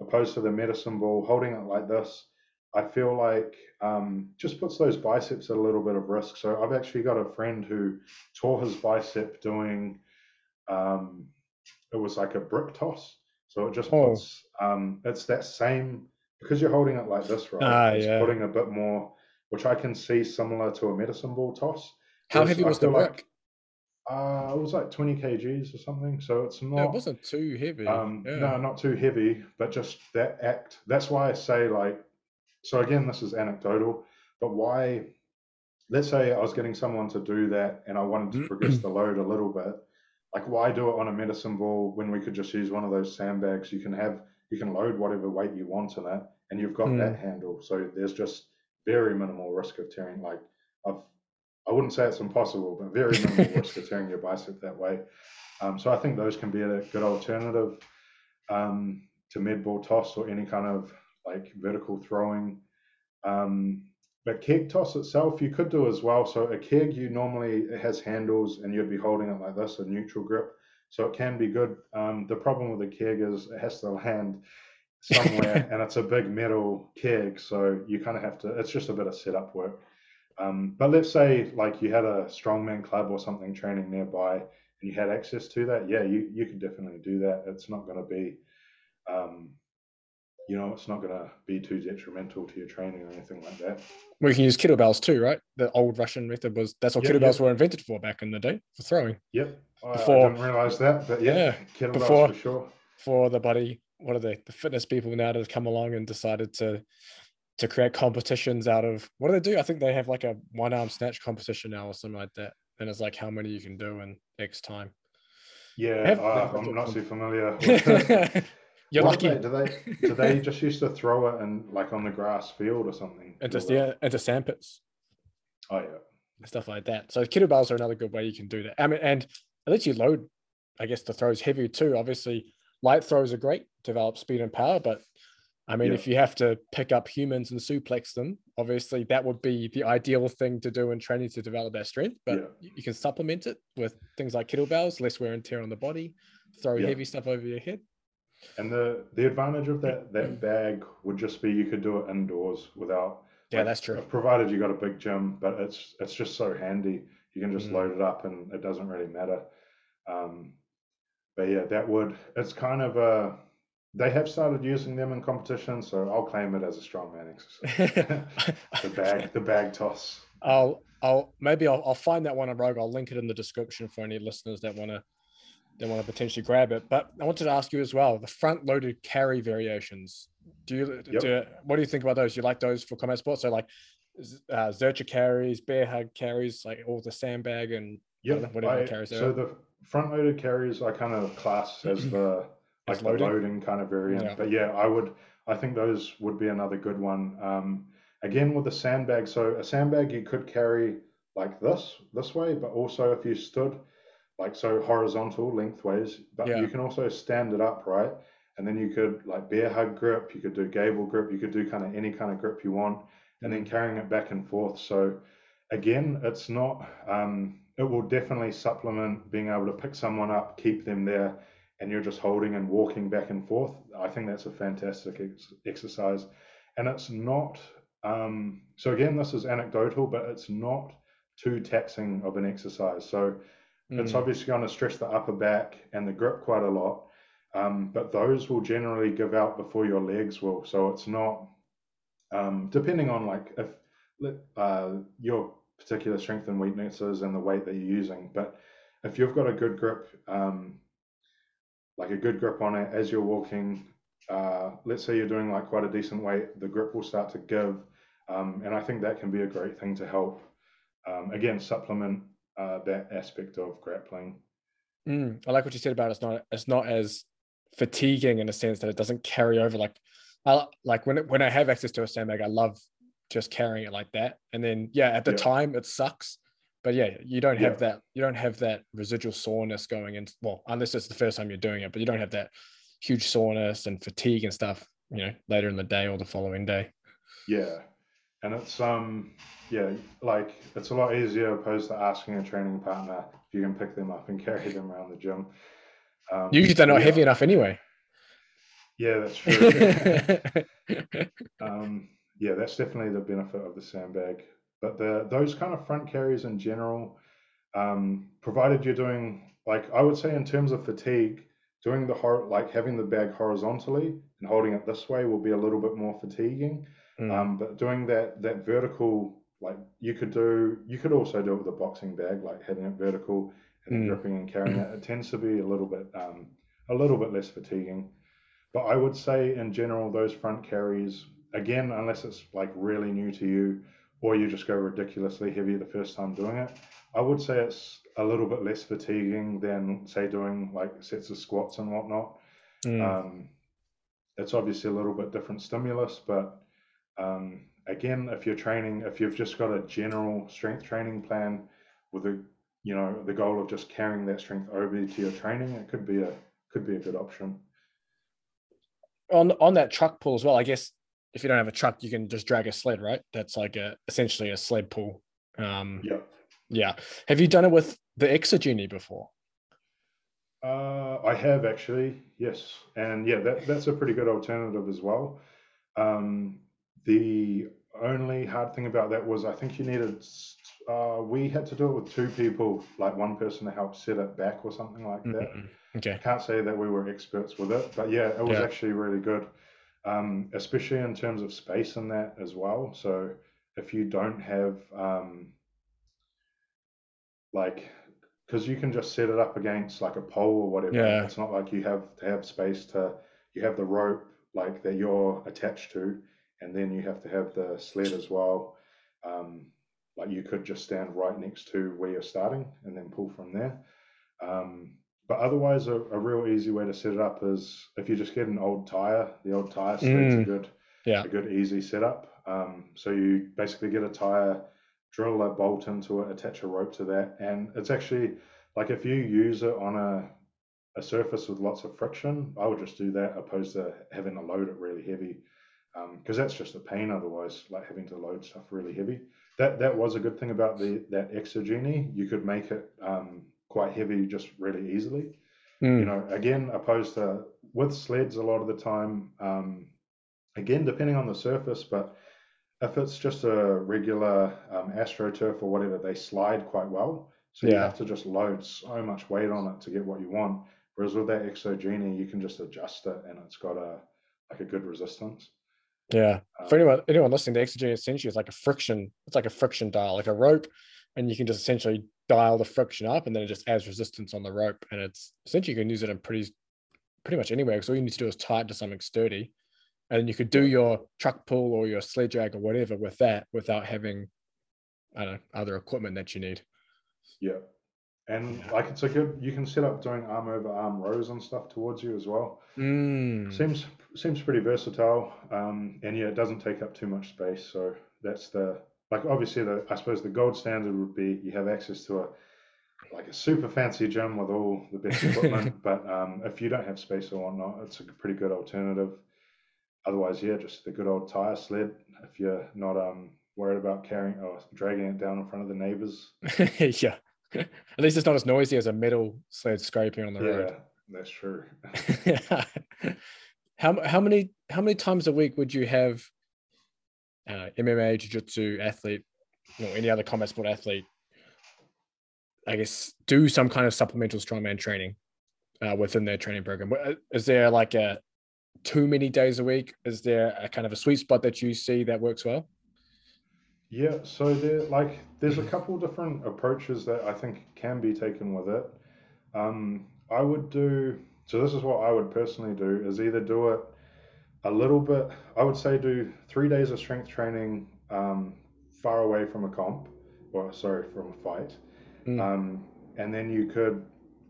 opposed to the medicine ball holding it like this. I feel like um, just puts those biceps at a little bit of risk. So I've actually got a friend who tore his bicep doing, um, it was like a brick toss. So it just oh. um, it's that same, because you're holding it like this, right? Ah, it's yeah. putting a bit more which I can see similar to a medicine ball toss. How heavy was the like, Uh, it was like 20 kgs or something. So it's not. it wasn't too heavy. Um, yeah. No, not too heavy, but just that act. That's why I say, like, so again, this is anecdotal, but why? Let's say I was getting someone to do that and I wanted to progress the load a little bit. Like, why do it on a medicine ball when we could just use one of those sandbags? You can have, you can load whatever weight you want in it and you've got mm. that handle. So there's just, very minimal risk of tearing. Like I've, I wouldn't say it's impossible, but very minimal risk of tearing your bicep that way. Um, so I think those can be a good alternative um, to med ball toss or any kind of like vertical throwing. Um, but keg toss itself, you could do as well. So a keg, you normally it has handles, and you'd be holding it like this, a neutral grip. So it can be good. Um, the problem with a keg is it has to land somewhere and it's a big metal keg so you kind of have to it's just a bit of setup work um, but let's say like you had a strongman club or something training nearby and you had access to that yeah you, you could definitely do that it's not going to be um, you know, it's not going to be too detrimental to your training or anything like that. We can use kettlebells too, right? The old Russian method was that's what yep, kettlebells yep. were invented for back in the day for throwing. Yep. Before, I didn't realize that, but yeah, yeah kettlebells before, for sure. For the body, what are they? The fitness people now that have come along and decided to to create competitions out of what do they do? I think they have like a one arm snatch competition now or something like that. And it's like how many you can do in X time. Yeah, have, uh, I'm not too familiar. You're lucky. Do they, do they just used to throw it in like on the grass field or something? Into yeah, into sandpits. Oh yeah. Stuff like that. So kettlebells are another good way you can do that. I mean, and it lets you load, I guess, the throws heavy too. Obviously, light throws are great, develop speed and power, but I mean, yeah. if you have to pick up humans and suplex them, obviously that would be the ideal thing to do in training to develop that strength. But yeah. you can supplement it with things like kettlebells, less wear and tear on the body, throw yeah. heavy stuff over your head. And the the advantage of that that bag would just be you could do it indoors without. Yeah, like, that's true. Provided you got a big gym, but it's it's just so handy. You can just mm. load it up, and it doesn't really matter. Um, but yeah, that would. It's kind of a. They have started using them in competition, so I'll claim it as a strongman exercise. the bag, the bag toss. I'll, I'll maybe I'll, I'll find that one on Rogue. I'll link it in the description for any listeners that want to they want to potentially grab it. But I wanted to ask you as well the front loaded carry variations. Do you, yep. do, what do you think about those? Do you like those for combat sports? So like uh, Zercher carries, bear hug carries, like all the sandbag and yep. whatever I, carries. So the front loaded carries I kind of class as the like the loading kind of variant. Yeah. But yeah, I would I think those would be another good one. Um, again with the sandbag. So a sandbag you could carry like this this way, but also if you stood like so horizontal lengthways, but yeah. you can also stand it up, right? And then you could like bear hug grip, you could do gable grip, you could do kind of any kind of grip you want, and then mm. carrying it back and forth. So again, it's not. Um, it will definitely supplement being able to pick someone up, keep them there, and you're just holding and walking back and forth. I think that's a fantastic ex- exercise, and it's not. Um, so again, this is anecdotal, but it's not too taxing of an exercise. So Mm. It's obviously going to stress the upper back and the grip quite a lot, um, but those will generally give out before your legs will. So it's not, um, depending on like if uh, your particular strength and weaknesses and the weight that you're using. But if you've got a good grip, um, like a good grip on it as you're walking, uh, let's say you're doing like quite a decent weight, the grip will start to give. Um, and I think that can be a great thing to help, um, again, supplement uh, that aspect of grappling. Mm, I like what you said about it. it's not it's not as fatiguing in a sense that it doesn't carry over like I like when it, when I have access to a sandbag, I love just carrying it like that. And then yeah, at the yeah. time it sucks, but yeah, you don't have yeah. that you don't have that residual soreness going in. Well, unless it's the first time you're doing it, but you don't have that huge soreness and fatigue and stuff. You know, later in the day or the following day. Yeah, and it's um yeah, like it's a lot easier opposed to asking a training partner if you can pick them up and carry them around the gym. Um, Usually they're not yeah. heavy enough anyway. Yeah, that's true. um, yeah, that's definitely the benefit of the sandbag. But the those kind of front carries in general, um, provided you're doing like I would say in terms of fatigue, doing the hor- like having the bag horizontally and holding it this way will be a little bit more fatiguing. Mm. Um, but doing that that vertical like you could do you could also do it with a boxing bag like having it vertical and mm. gripping and carrying it it tends to be a little bit um, a little bit less fatiguing but i would say in general those front carries again unless it's like really new to you or you just go ridiculously heavy the first time doing it i would say it's a little bit less fatiguing than say doing like sets of squats and whatnot mm. um, it's obviously a little bit different stimulus but um, again, if you're training, if you've just got a general strength training plan with a, you know, the goal of just carrying that strength over to your training, it could be a could be a good option. On on that truck pull as well, I guess if you don't have a truck, you can just drag a sled, right? That's like a essentially a sled pull. Um, yeah. Yeah. Have you done it with the Exer-Genie before? Uh, I have actually, yes, and yeah, that that's a pretty good alternative as well. Um, the only hard thing about that was I think you needed. Uh, we had to do it with two people, like one person to help set it back or something like that. Mm-hmm. Okay. I can't say that we were experts with it, but yeah, it was yeah. actually really good. um, especially in terms of space in that as well. So if you don't have um, like because you can just set it up against like a pole or whatever. Yeah. It's not like you have to have space to you have the rope like that you're attached to, and then you have to have the sled as well. Um, like you could just stand right next to where you're starting and then pull from there. Um, but otherwise, a, a, real easy way to set it up is if you just get an old tire. The old tire sled's mm. a good, yeah, a good easy setup. Um, so you basically get a tire, drill a bolt into it, attach a rope to that, and it's actually like if you use it on a a surface with lots of friction, I would just do that opposed to having to load it really heavy, because um, that's just a pain otherwise, like having to load stuff really heavy. That that was a good thing about the that Exer-Genie. You could make it um, quite heavy just really easily. Mm. You know, again, opposed to with sleds a lot of the time. Um, again, depending on the surface, but if it's just a regular um, AstroTurf or whatever, they slide quite well. So yeah. you have to just load so much weight on it to get what you want. Whereas with that Exer-Genie, you can just adjust it and it's got a like a good resistance. Yeah. Um, For anyone anyone listening, the Exer-Genie essentially is like a friction. It's like a friction dial, like a rope, and you can just essentially dial the friction up, and then it just adds resistance on the rope. And it's essentially you can use it in pretty pretty much anywhere because all you need to do is tie it to something sturdy, and you could do your truck pull or your sled drag or whatever with that without having I don't know other equipment that you need. Yeah. And like it's a good, you can set up doing arm over arm rows and stuff towards you as well. Mm. Seems seems pretty versatile, um, and yeah, it doesn't take up too much space. So that's the like obviously the I suppose the gold standard would be you have access to a like a super fancy gym with all the best equipment. but um, if you don't have space or whatnot, it's a pretty good alternative. Otherwise, yeah, just the good old tire sled. If you're not um, worried about carrying or dragging it down in front of the neighbors. yeah. At least it's not as noisy as a metal sled scraping on the yeah, road. Yeah, that's true. How how many how many times a week would you have uh, MMA, jiu-jitsu athlete, or any other combat sport athlete, I guess, do some kind of supplemental strongman training uh, within their training program? Uh, is there like a too many days a week? Is there a kind of a sweet spot that you see that works well? Yeah, so there like there's a couple different approaches that I think can be taken with it. Um, I would do so. This is what I would personally do: is either do it a little bit. I would say do three days of strength training um, far away from a comp, or sorry, from a fight, mm. um, and then you could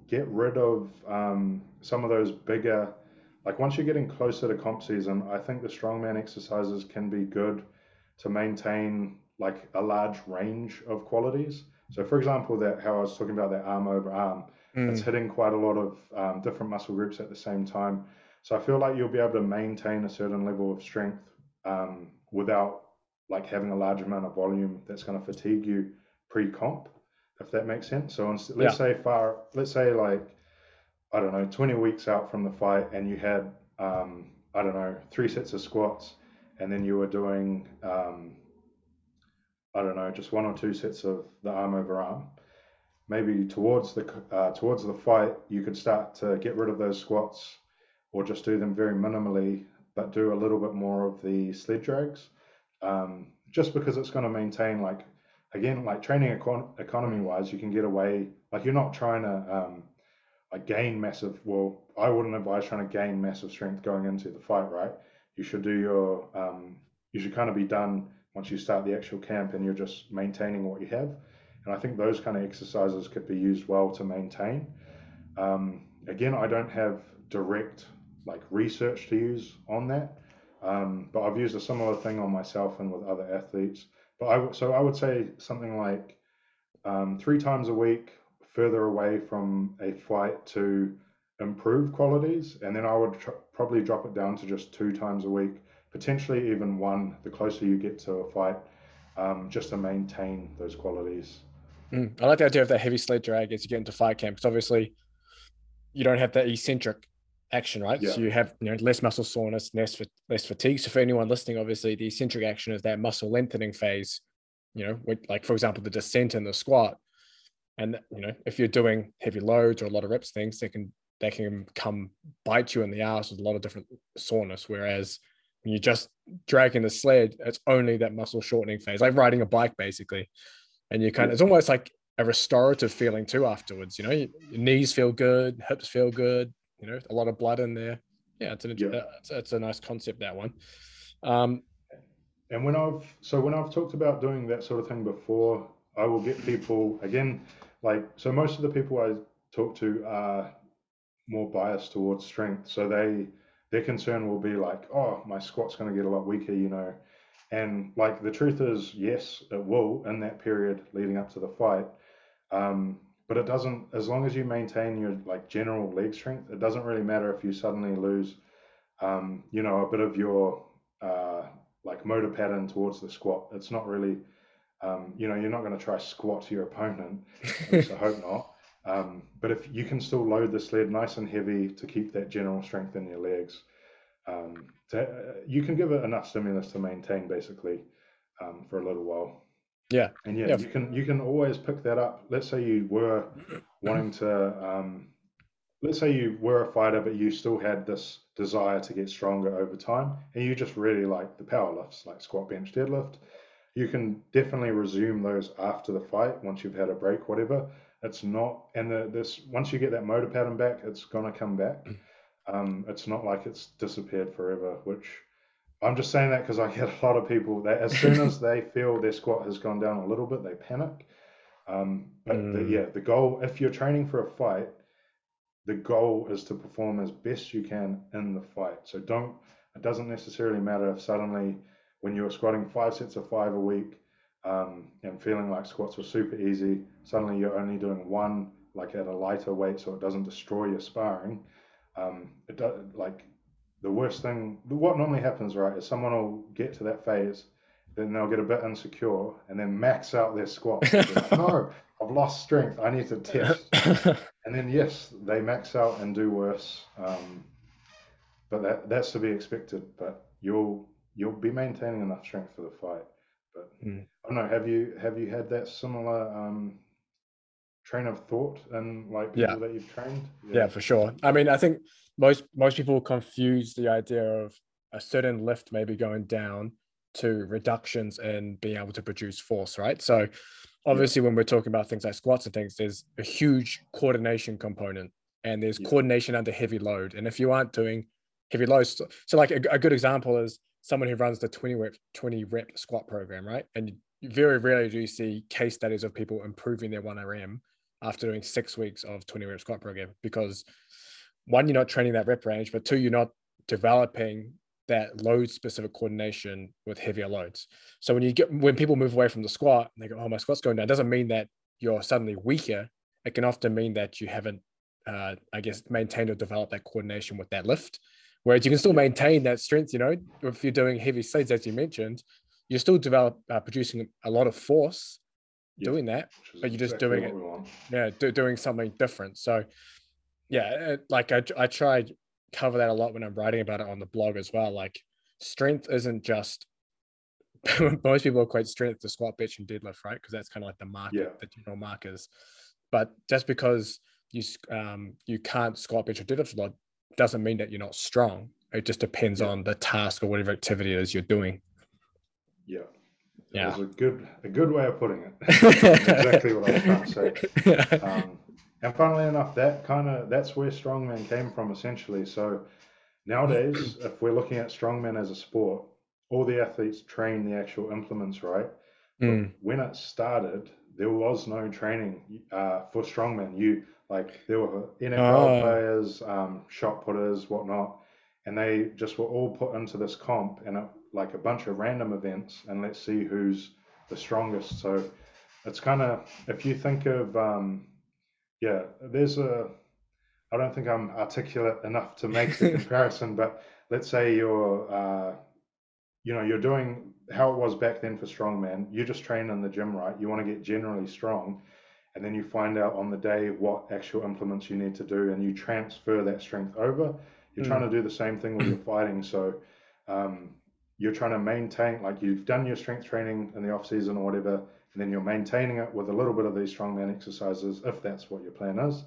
get rid of um, some of those bigger. Like once you're getting closer to comp season, I think the strongman exercises can be good to maintain like a large range of qualities. So, for example, that how I was talking about that arm over arm, mm. it's hitting quite a lot of um, different muscle groups at the same time. So I feel like you'll be able to maintain a certain level of strength um, without like having a large amount of volume that's going to fatigue you pre-comp, if that makes sense. So let's yeah. say far, let's say like I don't know, 20 weeks out from the fight, and you had um, I don't know three sets of squats, and then you were doing um, I don't know, just one or two sets of the arm over arm. Maybe towards the uh, towards the fight, you could start to get rid of those squats, or just do them very minimally, but do a little bit more of the sled drags, um, just because it's going to maintain like again like training econ- economy wise, you can get away like you're not trying to um, like gain massive. Well, I wouldn't advise trying to gain massive strength going into the fight, right? You should do your um, you should kind of be done once you start the actual camp and you're just maintaining what you have. And I think those kind of exercises could be used well to maintain. Um, again, I don't have direct like research to use on that, um, but I've used a similar thing on myself and with other athletes. But I so I would say something like um, three times a week, further away from a fight to improve qualities, and then I would tr- probably drop it down to just two times a week potentially even one the closer you get to a fight, um, just to maintain those qualities. Mm, I like the idea of that heavy sled drag as you get into fight camp because obviously you don't have that eccentric action, right? Yeah. So you have you know less muscle soreness, less less fatigue. So for anyone listening, obviously the eccentric action is that muscle lengthening phase. You know, with, like for example, the descent and the squat. And you know, if you're doing heavy loads or a lot of reps things, they can they can come bite you in the ass with a lot of different soreness. Whereas when you're just dragging the sled, it's only that muscle shortening phase, like riding a bike basically. And you kind of, it's almost like a restorative feeling too afterwards. You know, your, knees feel good, hips feel good, you know, a lot of blood in there. Yeah, it's, an, yeah. it's, it's a nice concept, that one. Um, and when I've, so when I've talked about doing that sort of thing before, I will get people, again, like, so most of the people I talk to are more biased towards strength. So they, their concern will be like, oh, my squat's going to get a lot weaker, you know. And like the truth is, yes, it will in that period leading up to the fight. Um, but it doesn't, as long as you maintain your like general leg strength, it doesn't really matter if you suddenly lose, um, you know, a bit of your uh, like motor pattern towards the squat. It's not really, um, you know, you're not going to try squat your opponent. I hope not. Um, but if you can still load the sled nice and heavy to keep that general strength in your legs, um, to, uh, you can give it enough stimulus to maintain basically um, for a little while. Yeah, and yeah, yeah, you can you can always pick that up. Let's say you were wanting to, um, let's say you were a fighter, but you still had this desire to get stronger over time, and you just really like the power lifts, like squat, bench, deadlift. You can definitely resume those after the fight once you've had a break, whatever it's not, and the, this once you get that motor pattern back, it's gonna come back. Um, it's not like it's disappeared forever. Which I'm just saying that because I get a lot of people that as soon as they feel their squat has gone down a little bit, they panic. Um, but mm. the, yeah, the goal if you're training for a fight, the goal is to perform as best you can in the fight. So don't. It doesn't necessarily matter if suddenly when you're squatting five sets of five a week um, and feeling like squats were super easy, suddenly you're only doing one like at a lighter weight so it doesn't destroy your sparring. Um, it does, like the worst thing, what normally happens, right, is someone will get to that phase, then they'll get a bit insecure and then max out their squat. like, no, I've lost strength. I need to test. and then, yes, they max out and do worse. Um, but that, that's to be expected. But you'll you'll be maintaining enough strength for the fight. But mm. I don't know. Have you have you had that similar um, train of thought and like people yeah. that you've trained? Yeah. yeah, for sure. I mean, I think most most people confuse the idea of a certain lift maybe going down to reductions in being able to produce force, right? So obviously yeah. when we're talking about things like squats and things, there's a huge coordination component and there's yeah. coordination under heavy load. And if you aren't doing heavy loads, so like a, a good example is someone who runs the 20 rep 20 rep squat program, right? And very rarely do you see case studies of people improving their 1RM after doing six weeks of 20 rep squat program because one, you're not training that rep range, but two, you're not developing that load specific coordination with heavier loads. So when you get when people move away from the squat and they go, Oh, my squat's going down, doesn't mean that you're suddenly weaker. It can often mean that you haven't uh, I guess maintained or developed that coordination with that lift. Whereas you can still maintain that strength, you know, if you're doing heavy sleds, as you mentioned, you're still develop uh, producing a lot of force doing that, but you're just exactly doing it, yeah, do, doing something different. So, yeah, it, like I, I tried cover that a lot when I'm writing about it on the blog as well. Like, strength isn't just most people equate strength to squat, bench, and deadlift, right? Because that's kind of like the market, yeah. the general markers. But just because you um, you can't squat, bench, or deadlift a lot doesn't mean that you're not strong. It just depends yeah. on the task or whatever activity it is you're doing. Yeah. Yeah. That's a good a good way of putting it. exactly what I was trying to say. Um, and funnily enough, that kind of that's where strongman came from essentially. So nowadays, if we're looking at strongman as a sport, all the athletes train the actual implements, right? Mm. When it started, there was no training uh, for strongman. You like there were NFL oh. players, um, shot putters, whatnot, and they just were all put into this comp and it, like a bunch of random events, and let's see who's the strongest. So it's kind of if you think of um, yeah, there's a I don't think I'm articulate enough to make the comparison, but let's say you're uh, you know you're doing how it was back then for strongman. You just train in the gym, right? You want to get generally strong and then you find out on the day what actual implements you need to do and you transfer that strength over you're mm. trying to do the same thing with your fighting so um, you're trying to maintain like you've done your strength training in the off season or whatever and then you're maintaining it with a little bit of these strongman exercises if that's what your plan is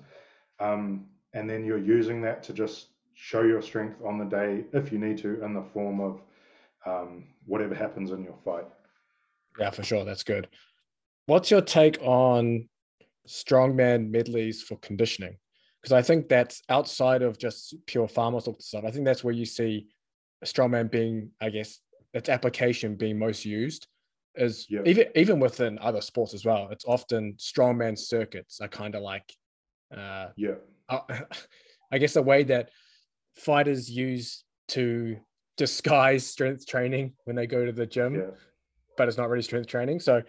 um, and then you're using that to just show your strength on the day if you need to in the form of um, whatever happens in your fight. Yeah, for sure. That's good. What's your take on strongman medleys for conditioning? Because I think that's outside of just pure farmer stuff. I think that's where you see a strongman being, I guess, its application being most used is yeah. even even within other sports as well. It's often strongman circuits are kind of like, uh, yeah, I guess a way that fighters use to disguise strength training when they go to the gym, yeah. but it's not really strength training. So,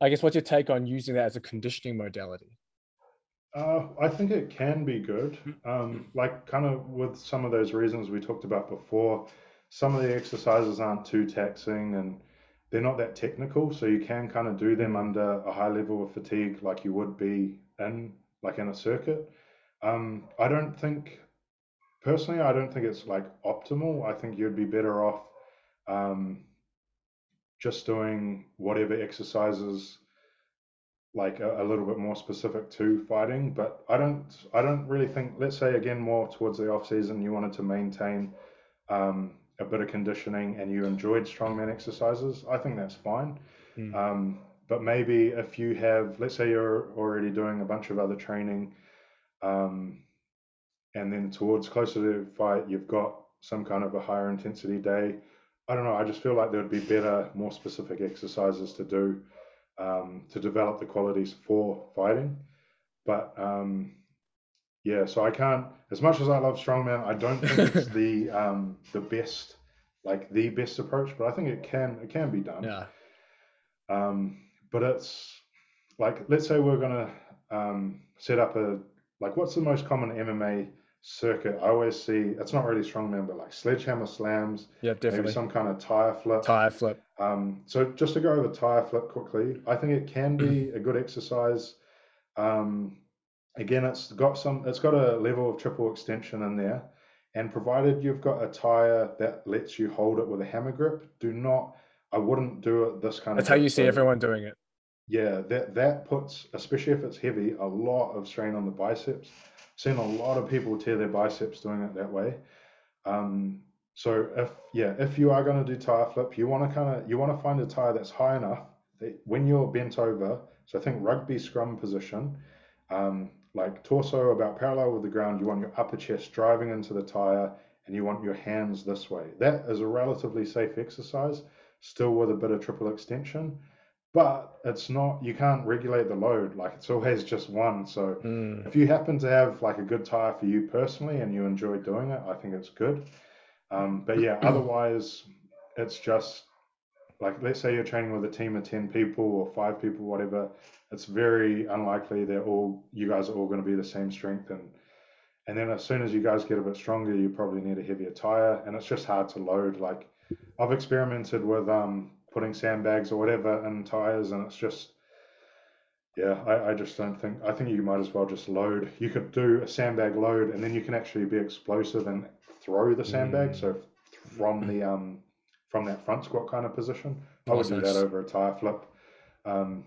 I guess what's your take on using that as a conditioning modality? Uh, I think it can be good. Mm. Um, like kind of with some of those reasons we talked about before, some of the exercises aren't too taxing and they're not that technical, so you can kind of do them under a high level of fatigue, like you would be in like in a circuit. Um, I don't think personally, I don't think it's like optimal. I think you'd be better off um, just doing whatever exercises like a, a, little bit more specific to fighting. But I don't, I don't really think. Let's say again more towards the off season, you wanted to maintain um, a bit of conditioning and you enjoyed strongman exercises. I think that's fine. Mm. Um, but maybe if you have, let's say you're already doing a bunch of other training. Um, and then towards closer to the fight, you've got some kind of a higher intensity day. I don't know. I just feel like there would be better, more specific exercises to do um, to develop the qualities for fighting. But um, yeah, so I can't. As much as I love strongman, I don't think it's the um, the best, like the best approach. But I think it can it can be done. Yeah. Um, but it's like let's say we're gonna um, set up a like what's the most common MMA circuit, I always see it's not really strongman, but like sledgehammer slams. Yeah, definitely. Maybe some kind of tire flip. Tire flip. Um, so just to go over tire flip quickly, I think it can be a good exercise. Um, again, it's got some, it's got a level of triple extension in there, and provided you've got a tire that lets you hold it with a hammer grip, do not. I wouldn't do it this kind That's of. That's how you see everyone doing it. Yeah, that that puts, especially if it's heavy, a lot of strain on the biceps seen a lot of people tear their biceps doing it that way. Um, so if yeah, if you are going to do tire flip, you want to kind of you want to find a tire that's high enough that when you're bent over. So I think rugby scrum position, um, like torso about parallel with the ground. You want your upper chest driving into the tire, and you want your hands this way. That is a relatively safe exercise, still with a bit of triple extension but it's not you can't regulate the load like it's always just one so mm. if you happen to have like a good tire for you personally and you enjoy doing it i think it's good um, but yeah otherwise it's just like let's say you're training with a team of 10 people or five people whatever it's very unlikely they're all you guys are all going to be the same strength and and then as soon as you guys get a bit stronger you probably need a heavier tire and it's just hard to load like i've experimented with um putting sandbags or whatever in tires, and it's just yeah, I, I just don't think I think you might as well just load. You could do a sandbag load, and then you can actually be explosive and throw the sandbag. Mm. So from the um from that front squat kind of position, I would do that over a tire flip. Um,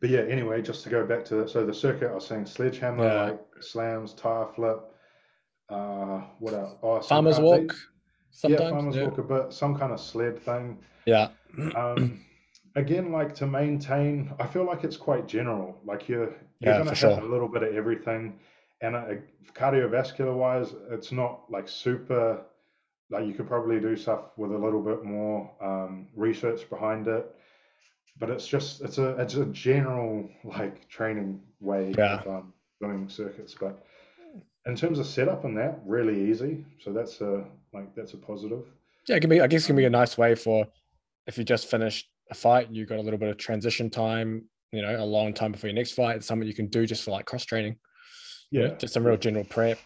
but yeah, anyway, just to go back to the, so the circuit, I was saying sledgehammer, yeah. like slams, tire flip. Uh, what else? Oh, farmer's walk. Sometimes, yeah, farmer's yeah. walk a bit, some kind of sled thing. Yeah. um, again, like to maintain, I feel like it's quite general. Like you're you're yeah, gonna have sure. a little bit of everything, and uh, cardiovascular wise, it's not like super. Like you could probably do stuff with a little bit more um, research behind it, but it's just it's a it's a general like training way yeah. of um, doing circuits. But in terms of setup and that, really easy. So that's a like that's a positive. Yeah, it can be. I guess it can be a nice way for if you just finished a fight, you've got a little bit of transition time. You know, a long time before your next fight. It's something you can do just for like cross training. Yeah, just some real general prep.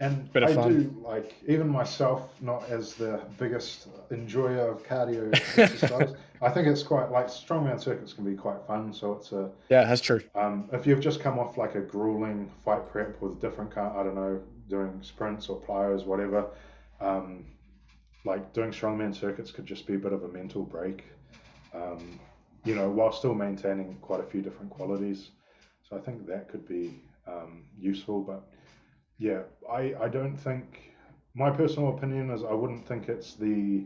And I fun. do like even myself, not as the biggest enjoyer of cardio exercise. I think it's quite like strongman circuits can be quite fun. So it's a yeah, that's true. Um, if you've just come off like a grueling fight prep with different kind, I don't know, doing sprints or plyos, whatever. Um, like doing strongman circuits could just be a bit of a mental break, um, you know, while still maintaining quite a few different qualities. So I think that could be um, useful. But yeah, I, I don't think, my personal opinion is I wouldn't think it's the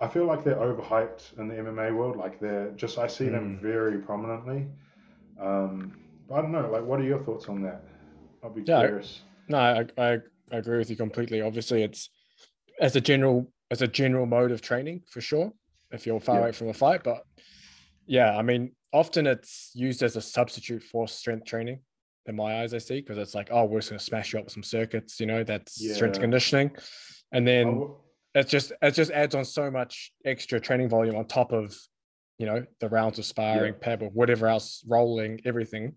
I feel like they're overhyped in the MMA world. Like they're just I see them Mm. very prominently. Um, but I don't know. Like, what are your thoughts on that? I'll be Yeah, curious. No, I, I I agree with you completely. Obviously, it's as a general as a general mode of training for sure. If you're far Yeah. away from a fight, but yeah, I mean, often it's used as a substitute for strength training. In my eyes, I see because it's like, oh, we're just gonna smash you up with some circuits. You know, that's strength Yeah. conditioning, and then oh. w- it's just it just adds on so much extra training volume on top of you know the rounds of sparring, peb, or whatever else, rolling, everything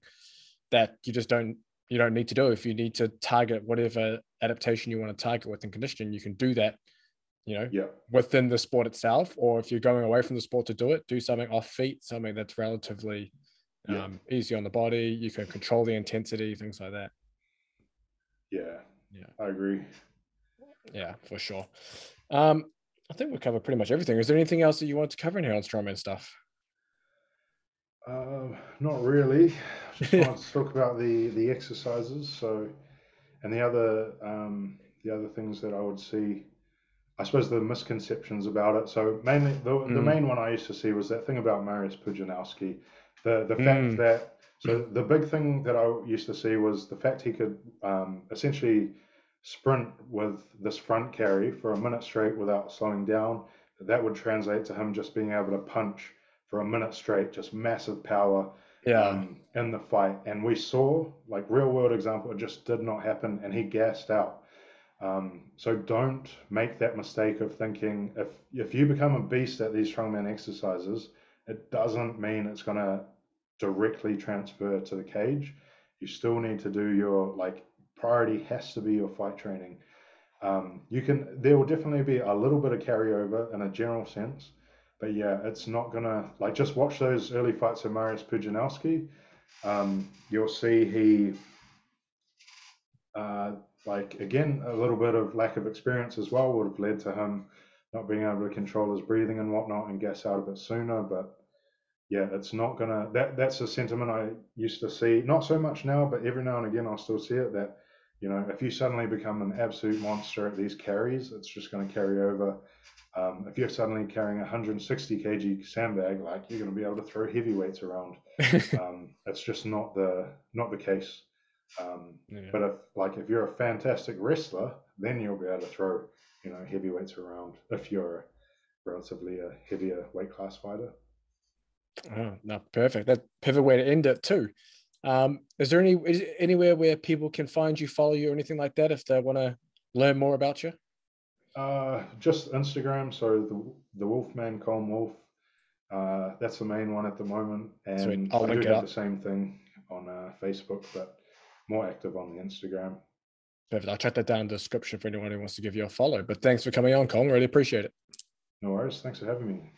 that you just don't you don't need to do. If you need to target whatever adaptation you want to target within conditioning, you can do that. You know, yeah, within the sport itself, or if you're going away from the sport to do it, do something off feet, something that's relatively Yeah. um, easy on the body. You can control the intensity, things like that. yeah, Yeah. I agree. Yeah, for sure. Um, I think we covered pretty much everything. Is there anything else that you want to cover in here on strongman stuff? Uh, not really. Just want to talk about the the exercises. So, and the other um, the other things that I would see, I suppose the misconceptions about it. So mainly the the Mm. main one I used to see was that thing about Mariusz Pudzianowski, the the Mm. fact that so the big thing that I used to see was the fact he could um, essentially sprint with this front carry for a minute straight without slowing down. That would translate to him just being able to punch for a minute straight, just massive power Yeah. um, in the fight. And we saw, like real world example, it just did not happen, and he gassed out. Um, so don't make that mistake of thinking if if you become a beast at these strongman exercises, it doesn't mean it's gonna directly transfer to the cage. You still need to do your like priority has to be your fight training. Um, you can there will definitely be a little bit of carryover in a general sense, but yeah, it's not gonna like just watch those early fights of Mariusz Pudzianowski. Um, you'll see he uh, like again a little bit of lack of experience as well would have led to him not being able to control his breathing and whatnot and gas out a bit sooner. But yeah, it's not gonna that that's a sentiment I used to see, not so much now, but every now and again I'll still see it that you know if you suddenly become an absolute monster at these carries, it's just going to carry over. Um, if you're suddenly carrying a 160 kg sandbag, like you're going to be able to throw heavyweights around. Um, it's just not the not the case. Um, Yeah. but if like if you're a fantastic wrestler, then you'll be able to throw you know heavyweights around. If you're relatively a heavier weight class fighter. Oh, no, perfect. That perfect way to end it too. Um, is there any is anywhere where people can find you, follow you, or anything like that if they want to learn more about you? Uh, just Instagram. So the the Wolfman Colm Woulfe. Uh, that's the main one at the moment, and I do have the same thing on uh, Facebook, but more active on the Instagram. Perfect. I'll check that down in the description for anyone who wants to give you a follow. But thanks for coming on, Colm. Really appreciate it. No worries. Thanks for having me.